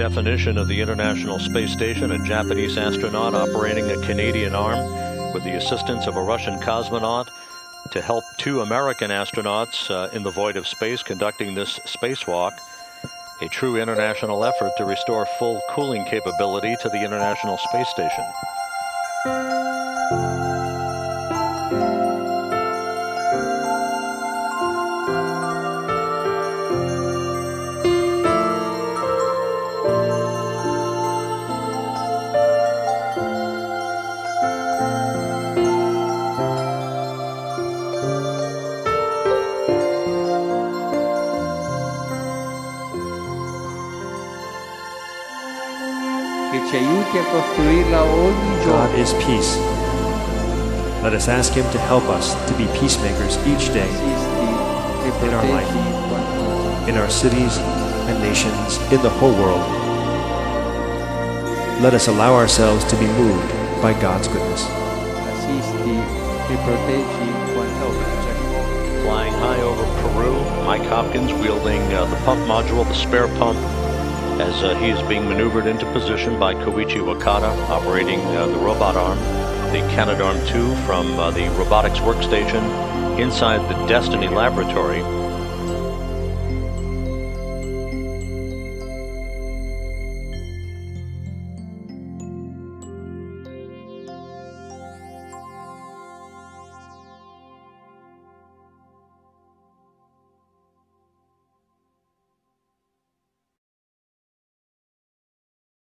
definition of the International Space Station, a Japanese astronaut operating a Canadian arm with the assistance of a Russian cosmonaut to help two American astronauts uh, in the void of space conducting this spacewalk. A true international effort to restore full cooling capability to the International Space Station. God giorno. is peace. Let us ask Him to help us to be peacemakers each day In our life. in our cities and nations, in the whole world. Let us allow ourselves to be moved by God's goodness. assisti proteggi quanto Flying high over Peru, Mike Hopkins wielding uh, the pump module, the spare pump, as uh, he is being maneuvered into position by Koichi Wakata, operating uh, the robot arm, the Canadarm 2 from uh, the robotics workstation inside the Destiny laboratory.